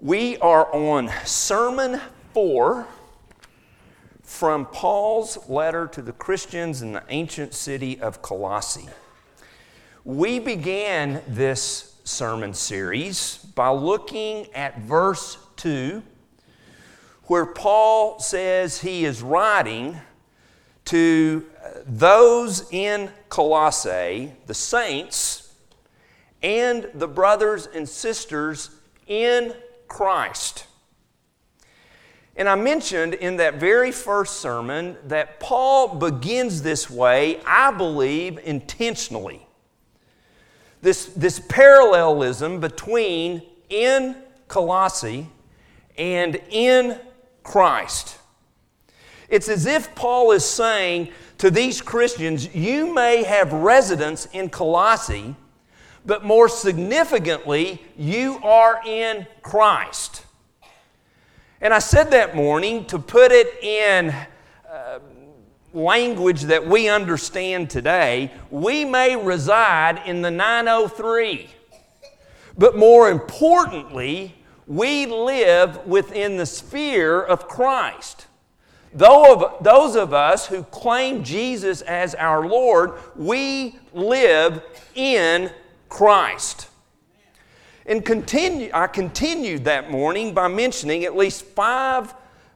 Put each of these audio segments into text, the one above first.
We are on Sermon 4 from Paul's letter to the Christians in the ancient city of Colossae. We began this sermon series by looking at verse 2, where Paul says he is writing to uh, those in Colossae, the saints, and the brothers and sisters in Christ. And I mentioned in that very first sermon that Paul begins this way, I believe, intentionally. This, this parallelism between in Colossae and in Christ. It's as if Paul is saying to these Christians, you may have residence in Colossae but more significantly, you are in Christ. And I said that morning to put it in uh, language that we understand today, we may reside in the 903, but more importantly, we live within the sphere of Christ. Of, Those of us who claim Jesus as our Lord, we live in Christ. And continue, I continued that morning by mentioning at least five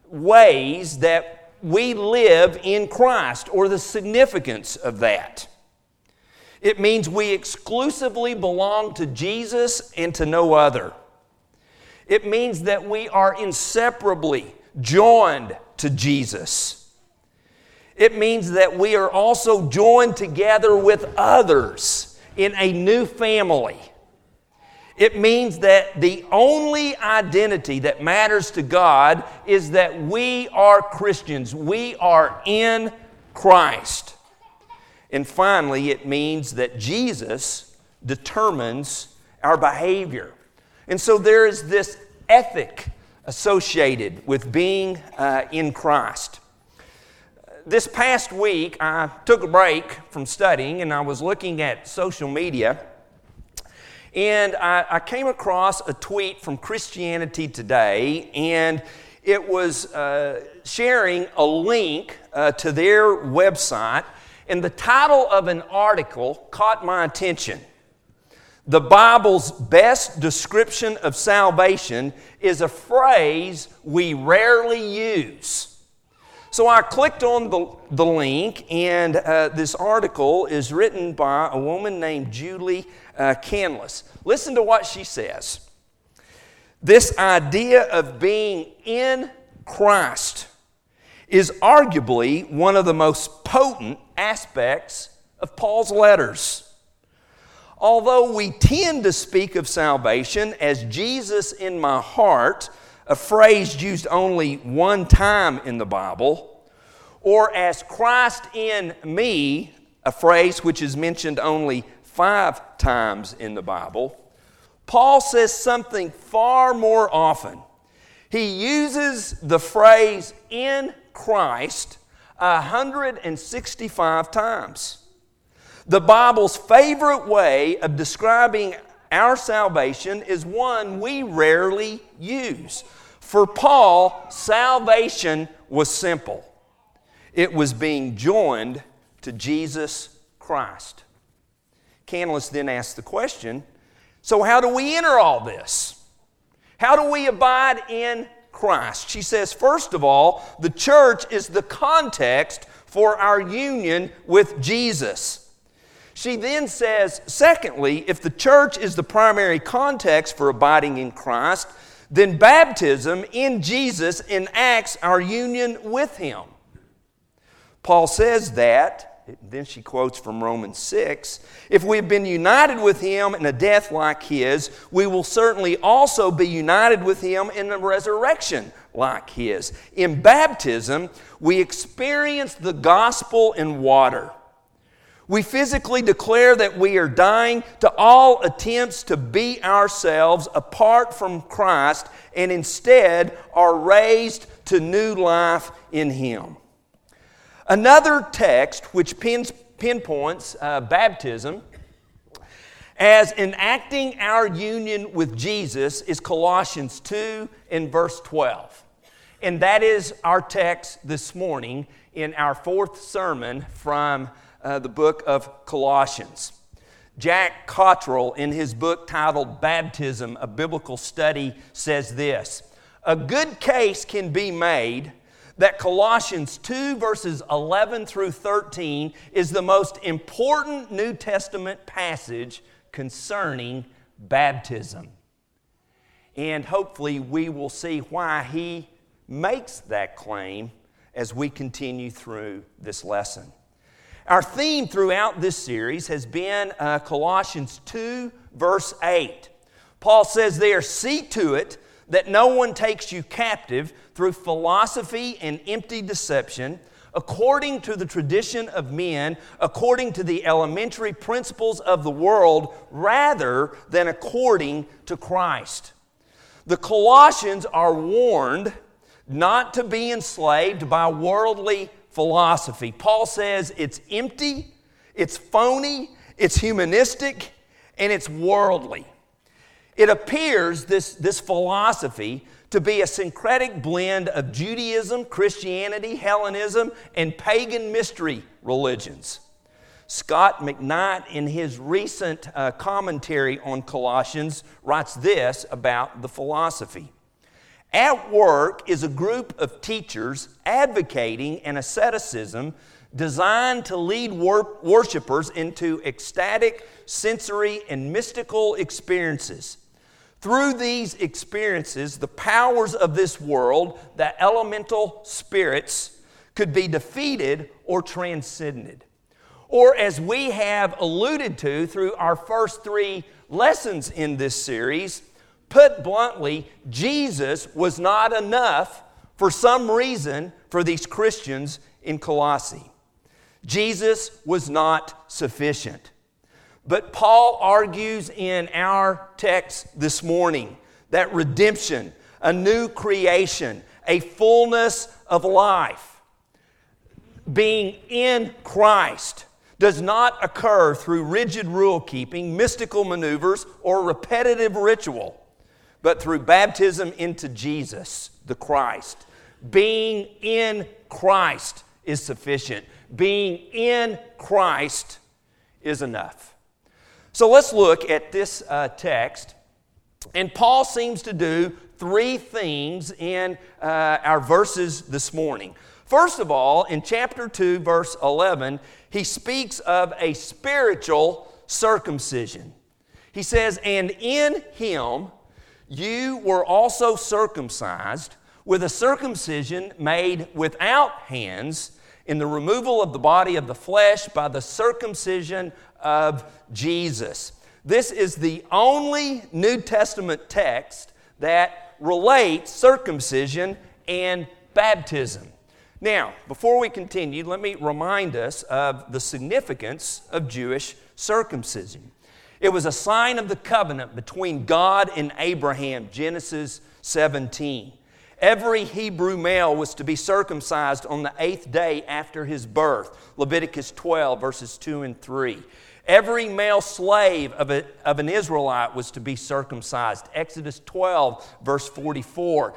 ways that we live in Christ or the significance of that. It means we exclusively belong to Jesus and to no other. It means that we are inseparably joined to Jesus. It means that we are also joined together with others in a new family. It means that the only identity that matters to God is that we are Christians. We are in Christ. And finally, it means that Jesus determines our behavior. And so there is this ethic associated with being uh, in Christ this past week, I took a break from studying and I was looking at social media. And I, I came across a tweet from Christianity Today, and it was uh, sharing a link uh, to their website. And the title of an article caught my attention. The Bible's best description of salvation is a phrase we rarely use. So I clicked on the, the link, and uh, this article is written by a woman named Julie uh, Canlis. Listen to what she says. This idea of being in Christ is arguably one of the most potent aspects of Paul's letters. Although we tend to speak of salvation as Jesus in my heart, a phrase used only one time in the Bible, or as Christ in me, a phrase which is mentioned only five times in the Bible, Paul says something far more often. He uses the phrase in Christ 165 times. The Bible's favorite way of describing our salvation is one we rarely use. For Paul, salvation was simple it was being joined to Jesus Christ. Canlis then asked the question so, how do we enter all this? How do we abide in Christ? She says, first of all, the church is the context for our union with Jesus. She then says, secondly, if the church is the primary context for abiding in Christ, then baptism in Jesus enacts our union with Him. Paul says that, then she quotes from Romans 6 if we have been united with Him in a death like His, we will certainly also be united with Him in a resurrection like His. In baptism, we experience the gospel in water. We physically declare that we are dying to all attempts to be ourselves apart from Christ and instead are raised to new life in Him. Another text which pins, pinpoints uh, baptism as enacting our union with Jesus is Colossians 2 and verse 12. And that is our text this morning in our fourth sermon from uh, the book of Colossians. Jack Cottrell, in his book titled Baptism, a Biblical Study, says this A good case can be made that Colossians 2, verses 11 through 13, is the most important New Testament passage concerning baptism. And hopefully, we will see why he makes that claim as we continue through this lesson. Our theme throughout this series has been uh, Colossians 2, verse 8. Paul says there, See to it that no one takes you captive through philosophy and empty deception, according to the tradition of men, according to the elementary principles of the world, rather than according to Christ. The Colossians are warned not to be enslaved by worldly philosophy. Paul says it's empty, it's phony, it's humanistic, and it's worldly. It appears, this, this philosophy, to be a syncretic blend of Judaism, Christianity, Hellenism, and pagan mystery religions. Scot McKnight, in his recent uh, commentary on Colossians, writes this about the philosophy. At work is a group of teachers advocating an asceticism designed to lead wor- worshipers into ecstatic, sensory, and mystical experiences. Through these experiences, the powers of this world, the elemental spirits, could be defeated or transcended. Or, as we have alluded to through our first three lessons in this series, Put bluntly, Jesus was not enough for some reason for these Christians in Colossae. Jesus was not sufficient. But Paul argues in our text this morning that redemption, a new creation, a fullness of life, being in Christ, does not occur through rigid rule keeping, mystical maneuvers, or repetitive ritual but through baptism into Jesus, the Christ. Being in Christ is sufficient. Being in Christ is enough. So let's look at this uh, text. And Paul seems to do three things in uh, our verses this morning. First of all, in chapter 2, verse 11, he speaks of a spiritual circumcision. He says, And in him, you were also circumcised with a circumcision made without hands in the removal of the body of the flesh by the circumcision of Jesus. This is the only New Testament text that relates circumcision and baptism. Now, before we continue, let me remind us of the significance of Jewish circumcision. It was a sign of the covenant between God and Abraham, Genesis 17. Every Hebrew male was to be circumcised on the eighth day after his birth, Leviticus 12, verses 2 and 3. Every male slave of, a, of an Israelite was to be circumcised, Exodus 12, verse 44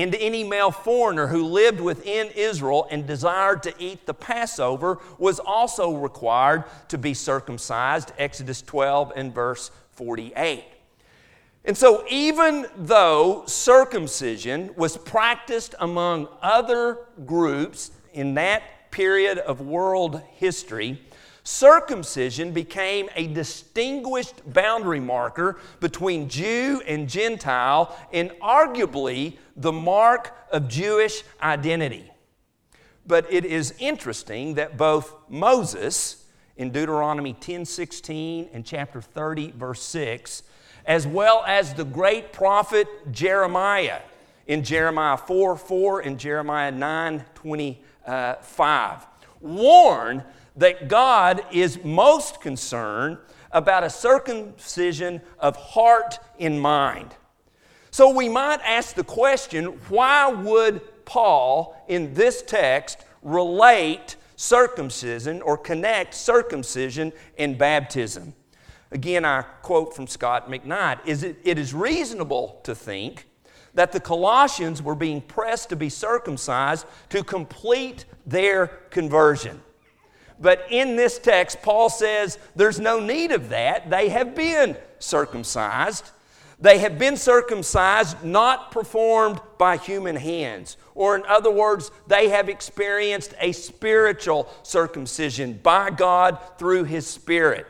and any male foreigner who lived within Israel and desired to eat the Passover was also required to be circumcised, Exodus 12 and verse 48. And so, even though circumcision was practiced among other groups in that period of world history, Circumcision became a distinguished boundary marker between Jew and Gentile and arguably the mark of Jewish identity. But it is interesting that both Moses in Deuteronomy 10:16 and chapter 30 verse 6 as well as the great prophet Jeremiah in Jeremiah 4 4 and Jeremiah 9 25 warn that God is most concerned about a circumcision of heart and mind. So we might ask the question why would Paul in this text relate circumcision or connect circumcision and baptism? Again, I quote from Scot McKnight is it, it is reasonable to think that the Colossians were being pressed to be circumcised to complete their conversion. But in this text, Paul says there's no need of that. They have been circumcised. They have been circumcised, not performed by human hands. Or, in other words, they have experienced a spiritual circumcision by God through His Spirit.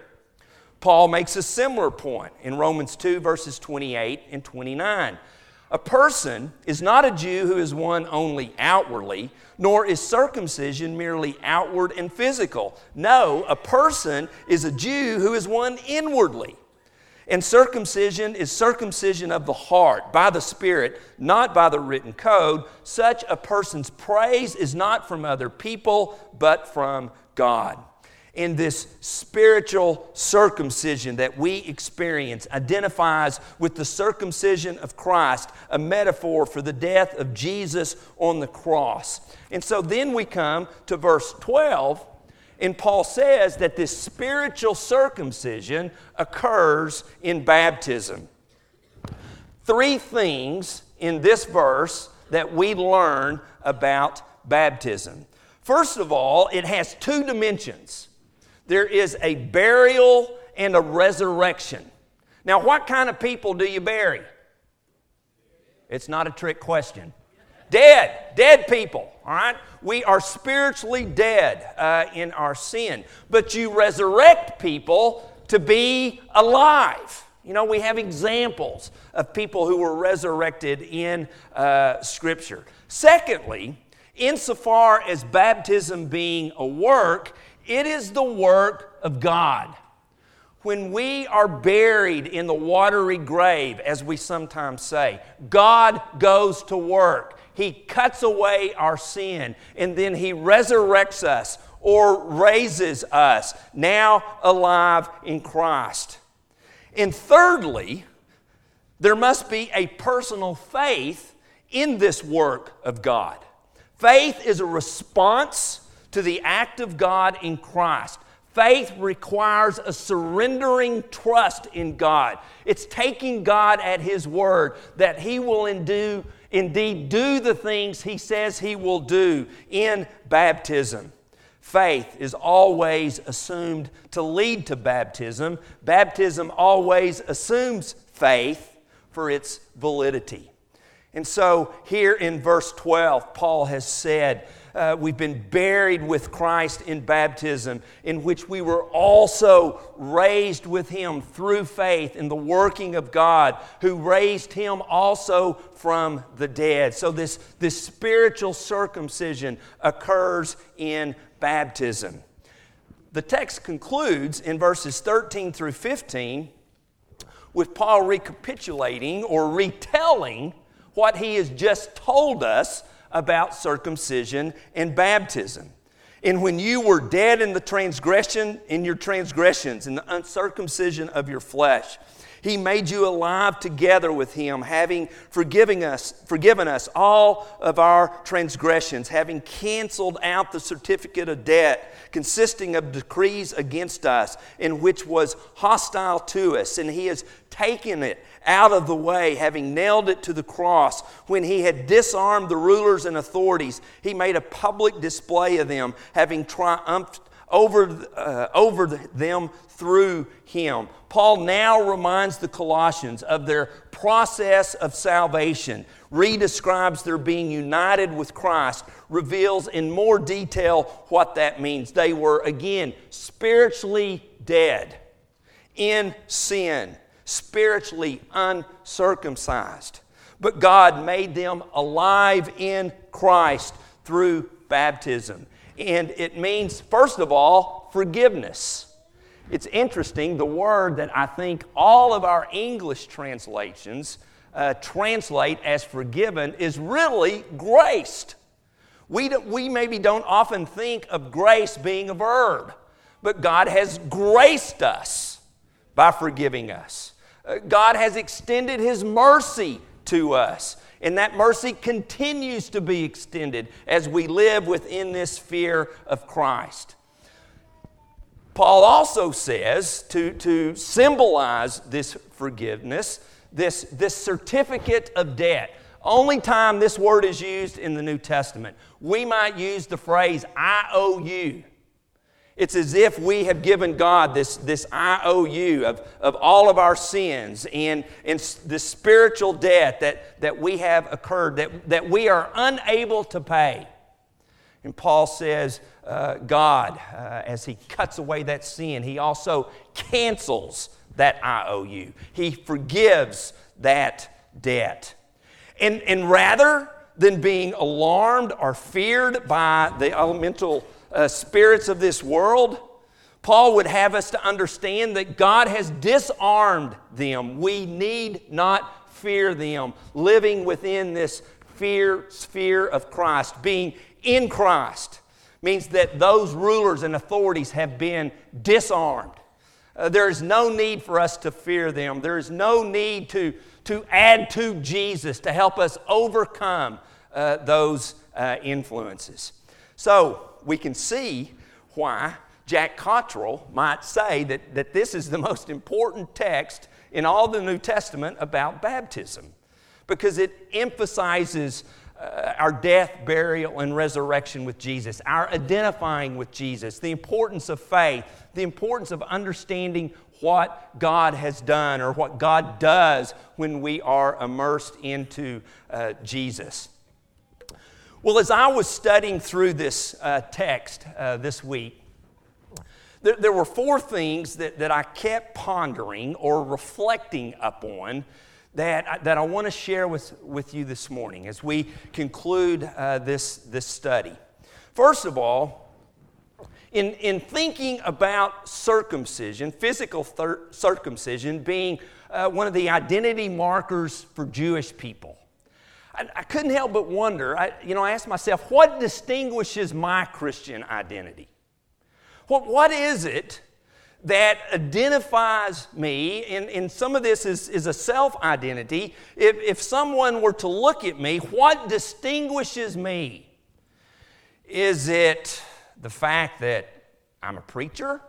Paul makes a similar point in Romans 2, verses 28 and 29. A person is not a Jew who is one only outwardly, nor is circumcision merely outward and physical. No, a person is a Jew who is one inwardly. And circumcision is circumcision of the heart by the Spirit, not by the written code. Such a person's praise is not from other people, but from God in this spiritual circumcision that we experience identifies with the circumcision of Christ, a metaphor for the death of Jesus on the cross. And so then we come to verse 12, and Paul says that this spiritual circumcision occurs in baptism. Three things in this verse that we learn about baptism. First of all, it has two dimensions there is a burial and a resurrection. Now, what kind of people do you bury? It's not a trick question. Dead, dead people, all right? We are spiritually dead uh, in our sin, but you resurrect people to be alive. You know, we have examples of people who were resurrected in uh, Scripture. Secondly, insofar as baptism being a work, it is the work of God. When we are buried in the watery grave, as we sometimes say, God goes to work. He cuts away our sin and then He resurrects us or raises us, now alive in Christ. And thirdly, there must be a personal faith in this work of God. Faith is a response to the act of God in Christ. Faith requires a surrendering trust in God. It's taking God at His word that He will indeed do the things He says He will do in baptism. Faith is always assumed to lead to baptism. Baptism always assumes faith for its validity. And so, here in verse 12, Paul has said, uh, we've been buried with Christ in baptism, in which we were also raised with Him through faith in the working of God, who raised Him also from the dead. So, this, this spiritual circumcision occurs in baptism. The text concludes in verses 13 through 15 with Paul recapitulating or retelling what he has just told us about circumcision and baptism. And when you were dead in the transgression, in your transgressions, in the uncircumcision of your flesh, he made you alive together with him, having forgiven us, forgiven us all of our transgressions, having canceled out the certificate of debt consisting of decrees against us, in which was hostile to us, and he has taken it out of the way, having nailed it to the cross. When he had disarmed the rulers and authorities, he made a public display of them, having triumphed over, uh, over them through him. Paul now reminds the Colossians of their process of salvation, redescribes their being united with Christ, reveals in more detail what that means. They were, again, spiritually dead in sin, spiritually uncircumcised. But God made them alive in Christ through baptism. And it means, first of all, forgiveness. It's interesting, the word that I think all of our English translations uh, translate as forgiven is really graced. We, we maybe don't often think of grace being a verb, but God has graced us by forgiving us. Uh, God has extended His mercy to us, and that mercy continues to be extended as we live within this fear of Christ. Paul also says to, to symbolize this forgiveness, this, this certificate of debt. Only time this word is used in the New Testament. We might use the phrase, I owe you. It's as if we have given God this, this IOU of, of all of our sins and, and the spiritual debt that, that we have occurred, that, that we are unable to pay. And Paul says, uh, God, uh, as he cuts away that sin, he also cancels that IOU. He forgives that debt. And, and rather than being alarmed or feared by the elemental uh, spirits of this world, Paul would have us to understand that God has disarmed them. We need not fear them. Living within this fear sphere of Christ, being in Christ, means that those rulers and authorities have been disarmed. Uh, there is no need for us to fear them. There is no need to, to add to Jesus to help us overcome uh, those uh, influences. So, we can see why Jack Cottrell might say that, that this is the most important text in all the New Testament about baptism because it emphasizes uh, our death, burial, and resurrection with Jesus, our identifying with Jesus, the importance of faith, the importance of understanding what God has done or what God does when we are immersed into uh, Jesus. Well, as I was studying through this uh, text uh, this week, there, there, were four things that, that I kept pondering or reflecting upon that, that I want to share with, with you this morning as we conclude uh, this, this study. First of all, in, in thinking about circumcision, physical thir- circumcision being uh, one of the identity markers for Jewish people, I, I couldn't help but wonder. I, you know, I asked myself, what distinguishes my Christian identity? What, what is it that identifies me, and, and some of this is, is a self identity. If, if someone were to look at me, what distinguishes me? Is it the fact that I'm a preacher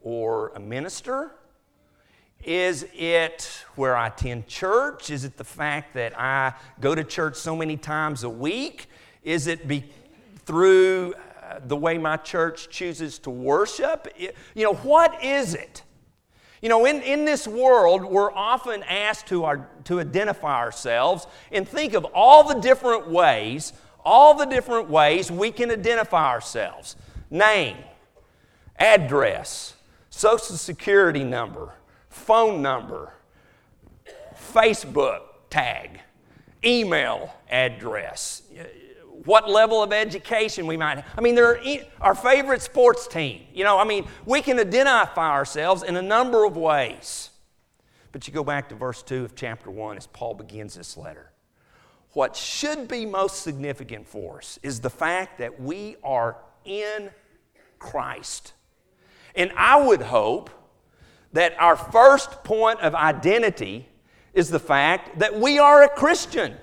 or a minister? Is it where I attend church? Is it the fact that I go to church so many times a week? Is it be through uh, the way my church chooses to worship? You know, what is it? You know, in, in this world, we're often asked to, our, to identify ourselves and think of all the different ways, all the different ways we can identify ourselves name, address, social security number phone number, Facebook tag, email address, what level of education we might have. I mean, there are our favorite sports team. You know, I mean, we can identify ourselves in a number of ways. But you go back to verse 2 of chapter 1 as Paul begins this letter. What should be most significant for us is the fact that we are in Christ. And I would hope that our first point of identity is the fact that we are a Christian,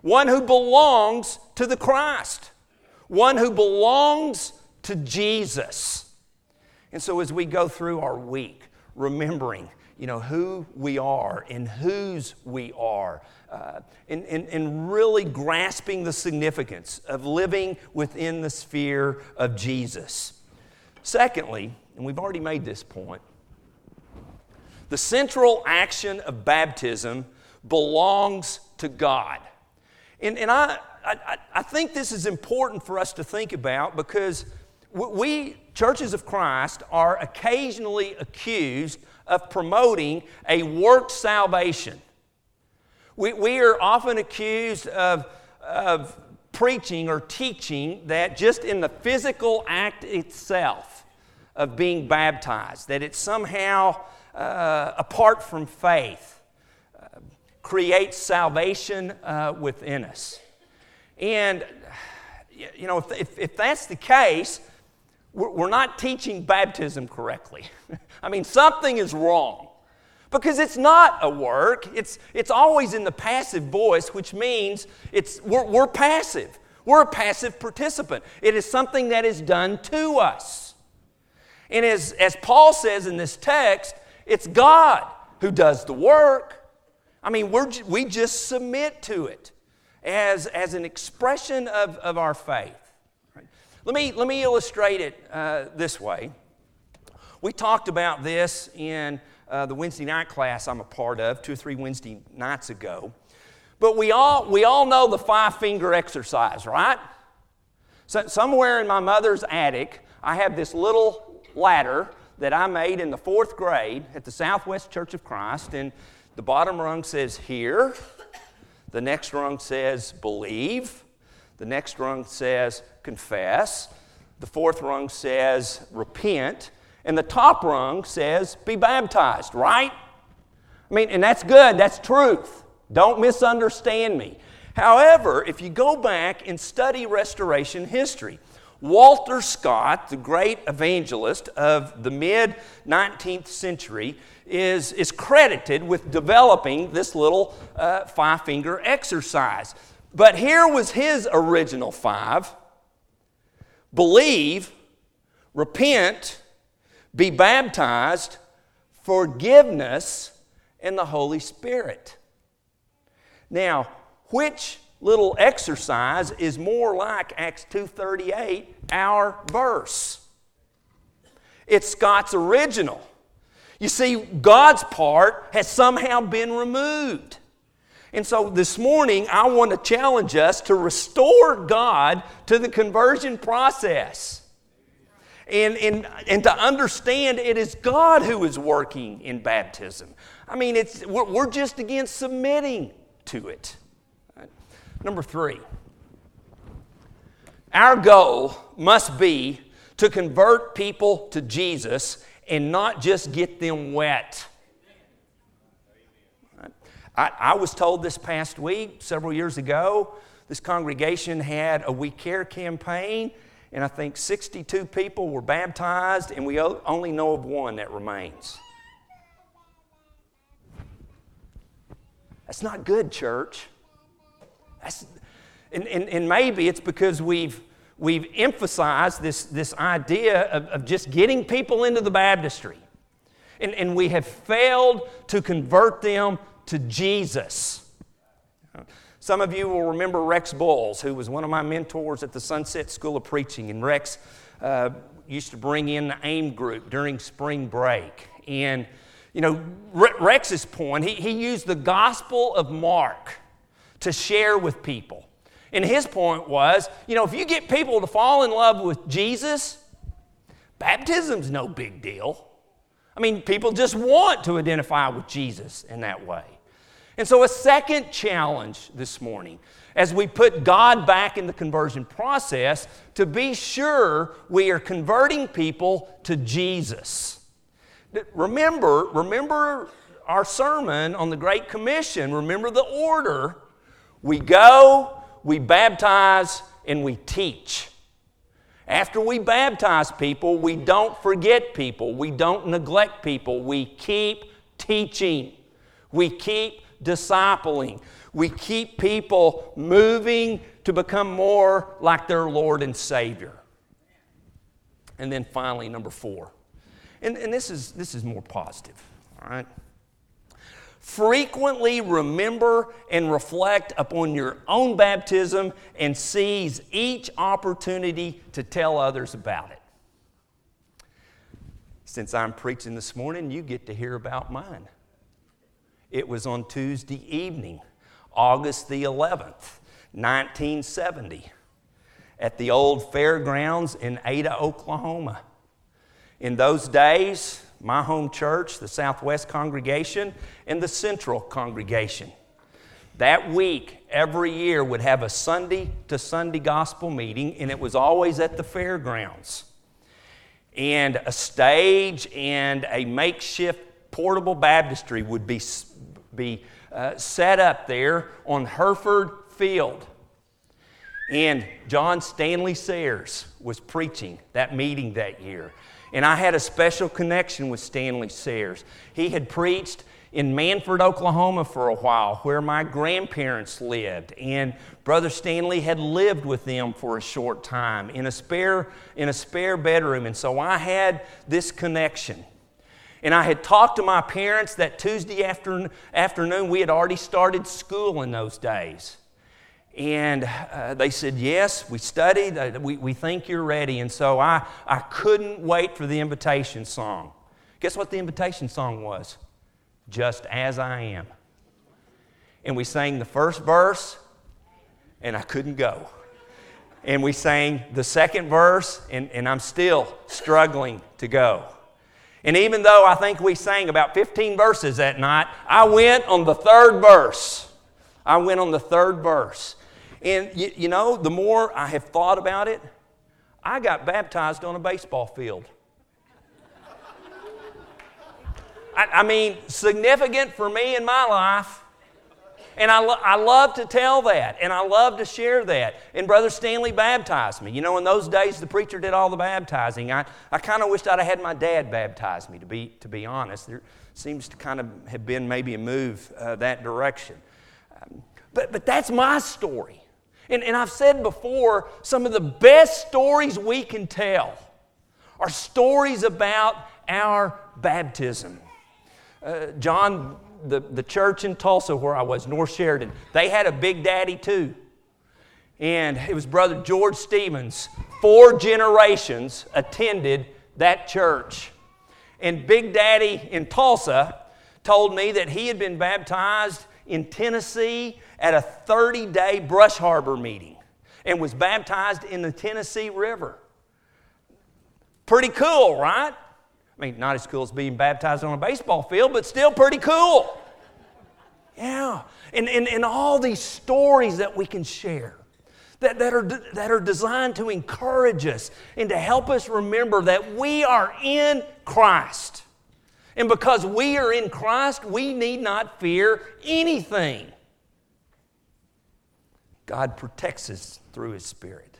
one who belongs to the Christ, one who belongs to Jesus. And so as we go through our week, remembering, you know, who we are and whose we are, uh, and, and, and really grasping the significance of living within the sphere of Jesus. Secondly, and we've already made this point, the central action of baptism belongs to God. And, and I, I, I think this is important for us to think about because we, churches of Christ, are occasionally accused of promoting a work salvation. We, we are often accused of, of preaching or teaching that just in the physical act itself of being baptized, that it somehow uh, apart from faith uh, creates salvation uh, within us. And, you know, if, if, if that's the case, we're, we're not teaching baptism correctly. I mean, something is wrong. Because it's not a work. It's, it's always in the passive voice which means it's, we're, we're passive. We're a passive participant. It is something that is done to us. And as, as Paul says in this text, it's God who does the work. I mean, we're, we just submit to it as, as an expression of, of our faith. Right? Let, me, let me illustrate it uh, this way. We talked about this in uh, the Wednesday night class I'm a part of, two or three Wednesday nights ago. But we all, we all know the five finger exercise, right? So, somewhere in my mother's attic, I have this little ladder that I made in the fourth grade at the Southwest Church of Christ. And the bottom rung says, Hear. The next rung says, Believe. The next rung says, Confess. The fourth rung says, Repent. And the top rung says, Be baptized, right? I mean, and that's good, that's truth. Don't misunderstand me. However, if you go back and study restoration history, Walter Scott, the great evangelist of the mid 19th century, is, is credited with developing this little uh, five finger exercise. But here was his original five believe, repent, be baptized, forgiveness, and the Holy Spirit. Now, which little exercise is more like Acts 2:38, our verse? It's Scott's original. You see, God's part has somehow been removed. And so this morning, I want to challenge us to restore God to the conversion process. And, and, and to understand it is God who is working in baptism. I mean, it's, we're, just again submitting to it. Number three, our goal must be to convert people to Jesus and not just get them wet. I, I, was told this past week, several years ago, this congregation had a We Care campaign, and I think 62 people were baptized, and we only know of one that remains. That's not good, church. And, and, and maybe it's because we've, we've emphasized this, this idea of, of just getting people into the baptistry. And, and we have failed to convert them to Jesus. Some of you will remember Rex Bowles, who was one of my mentors at the Sunset School of Preaching. And Rex uh, used to bring in the AIM group during spring break. And you know, Rex's point, he, he used the Gospel of Mark to share with people. And his point was, you know, if you get people to fall in love with Jesus, baptism's no big deal. I mean, people just want to identify with Jesus in that way. And so, a second challenge this morning, as we put God back in the conversion process, to be sure we are converting people to Jesus. Remember, remember our sermon on the Great Commission. Remember the order. We go, we baptize, and we teach. After we baptize people, we don't forget people. We don't neglect people. We keep teaching. We keep discipling. We keep people moving to become more like their Lord and Savior. And then finally, number four and, and this, is, this is more positive, all right? Frequently remember and reflect upon your own baptism and seize each opportunity to tell others about it. Since I'm preaching this morning, you get to hear about mine. It was on Tuesday evening, August the 11th, 1970, at the old fairgrounds in Ada, Oklahoma. In those days, my home church, the Southwest Congregation, and the Central Congregation, that week, every year, would have a Sunday to Sunday gospel meeting, and it was always at the fairgrounds. And a stage and a makeshift portable baptistry would be, be uh, set up there on Hereford Field. And John Stanley Sayers was preaching that meeting that year. And I had a special connection with Stanley Sayers. He had preached in Mannford, Oklahoma for a while, where my grandparents lived. And Brother Stanley had lived with them for a short time in a spare, in a spare bedroom. And so I had this connection. And I had talked to my parents that Tuesday afternoon we had already started school in those days. And uh, they said, Yes, we studied. Uh, we, we think you're ready. And so I, I couldn't wait for the invitation song. Guess what the invitation song was? Just as I am. And we sang the first verse, and I couldn't go. And we sang the second verse, and, and I'm still struggling to go. And even though I think we sang about 15 verses that night, I went on the third verse. I went on the third verse. And you, you know, the more I have thought about it, I got baptized on a baseball field. I, I mean, significant for me in my life. And I, lo- I love to tell that, and I love to share that. And Brother Stanley baptized me. You know, in those days, the preacher did all the baptizing. I, I kind of wished I'd have had my dad baptize me, to be, to be honest. There seems to kind of have been maybe a move uh, that direction. Um, but, but that's my story. And, and I've said before, some of the best stories we can tell are stories about our baptism. Uh, John, the, the church in Tulsa where I was, North Sheridan, they had a big daddy too. And it was Brother George Stevens. Four generations attended that church. And Big Daddy in Tulsa told me that he had been baptized in Tennessee at a 30 day Brush Arbor meeting and was baptized in the Tennessee River. Pretty cool, right? I mean, not as cool as being baptized on a baseball field, but still pretty cool. Yeah. And, and, and all these stories that we can share that, that, are, that are designed to encourage us and to help us remember that we are in Christ. And because we are in Christ, we need not fear anything. God protects us through His Spirit.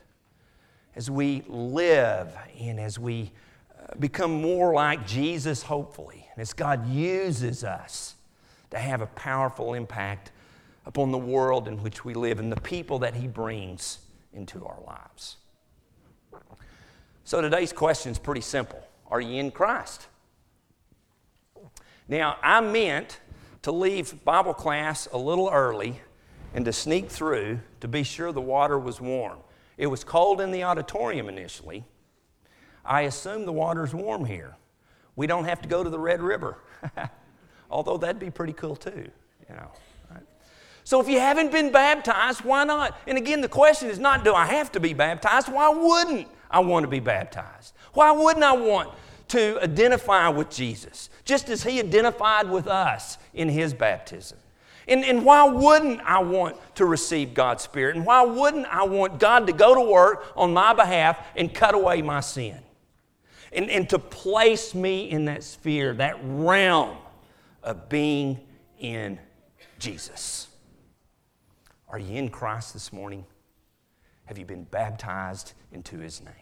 As we live and as we uh, become more like Jesus, hopefully, and as God uses us to have a powerful impact upon the world in which we live and the people that He brings into our lives. So today's question is pretty simple Are you in Christ? Now, I meant to leave Bible class a little early and to sneak through to be sure the water was warm. It was cold in the auditorium initially. I assume the water's warm here. We don't have to go to the Red River, although that'd be pretty cool too, you know. So if you haven't been baptized, why not? And again, the question is not do I have to be baptized? Why wouldn't I want to be baptized? Why wouldn't I want to identify with Jesus, just as he identified with us in his baptism? And, and why wouldn't I want to receive God's Spirit? And why wouldn't I want God to go to work on my behalf and cut away my sin? And, and to place me in that sphere, that realm of being in Jesus. Are you in Christ this morning? Have you been baptized into his name?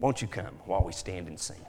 Won't you come while we stand and sing?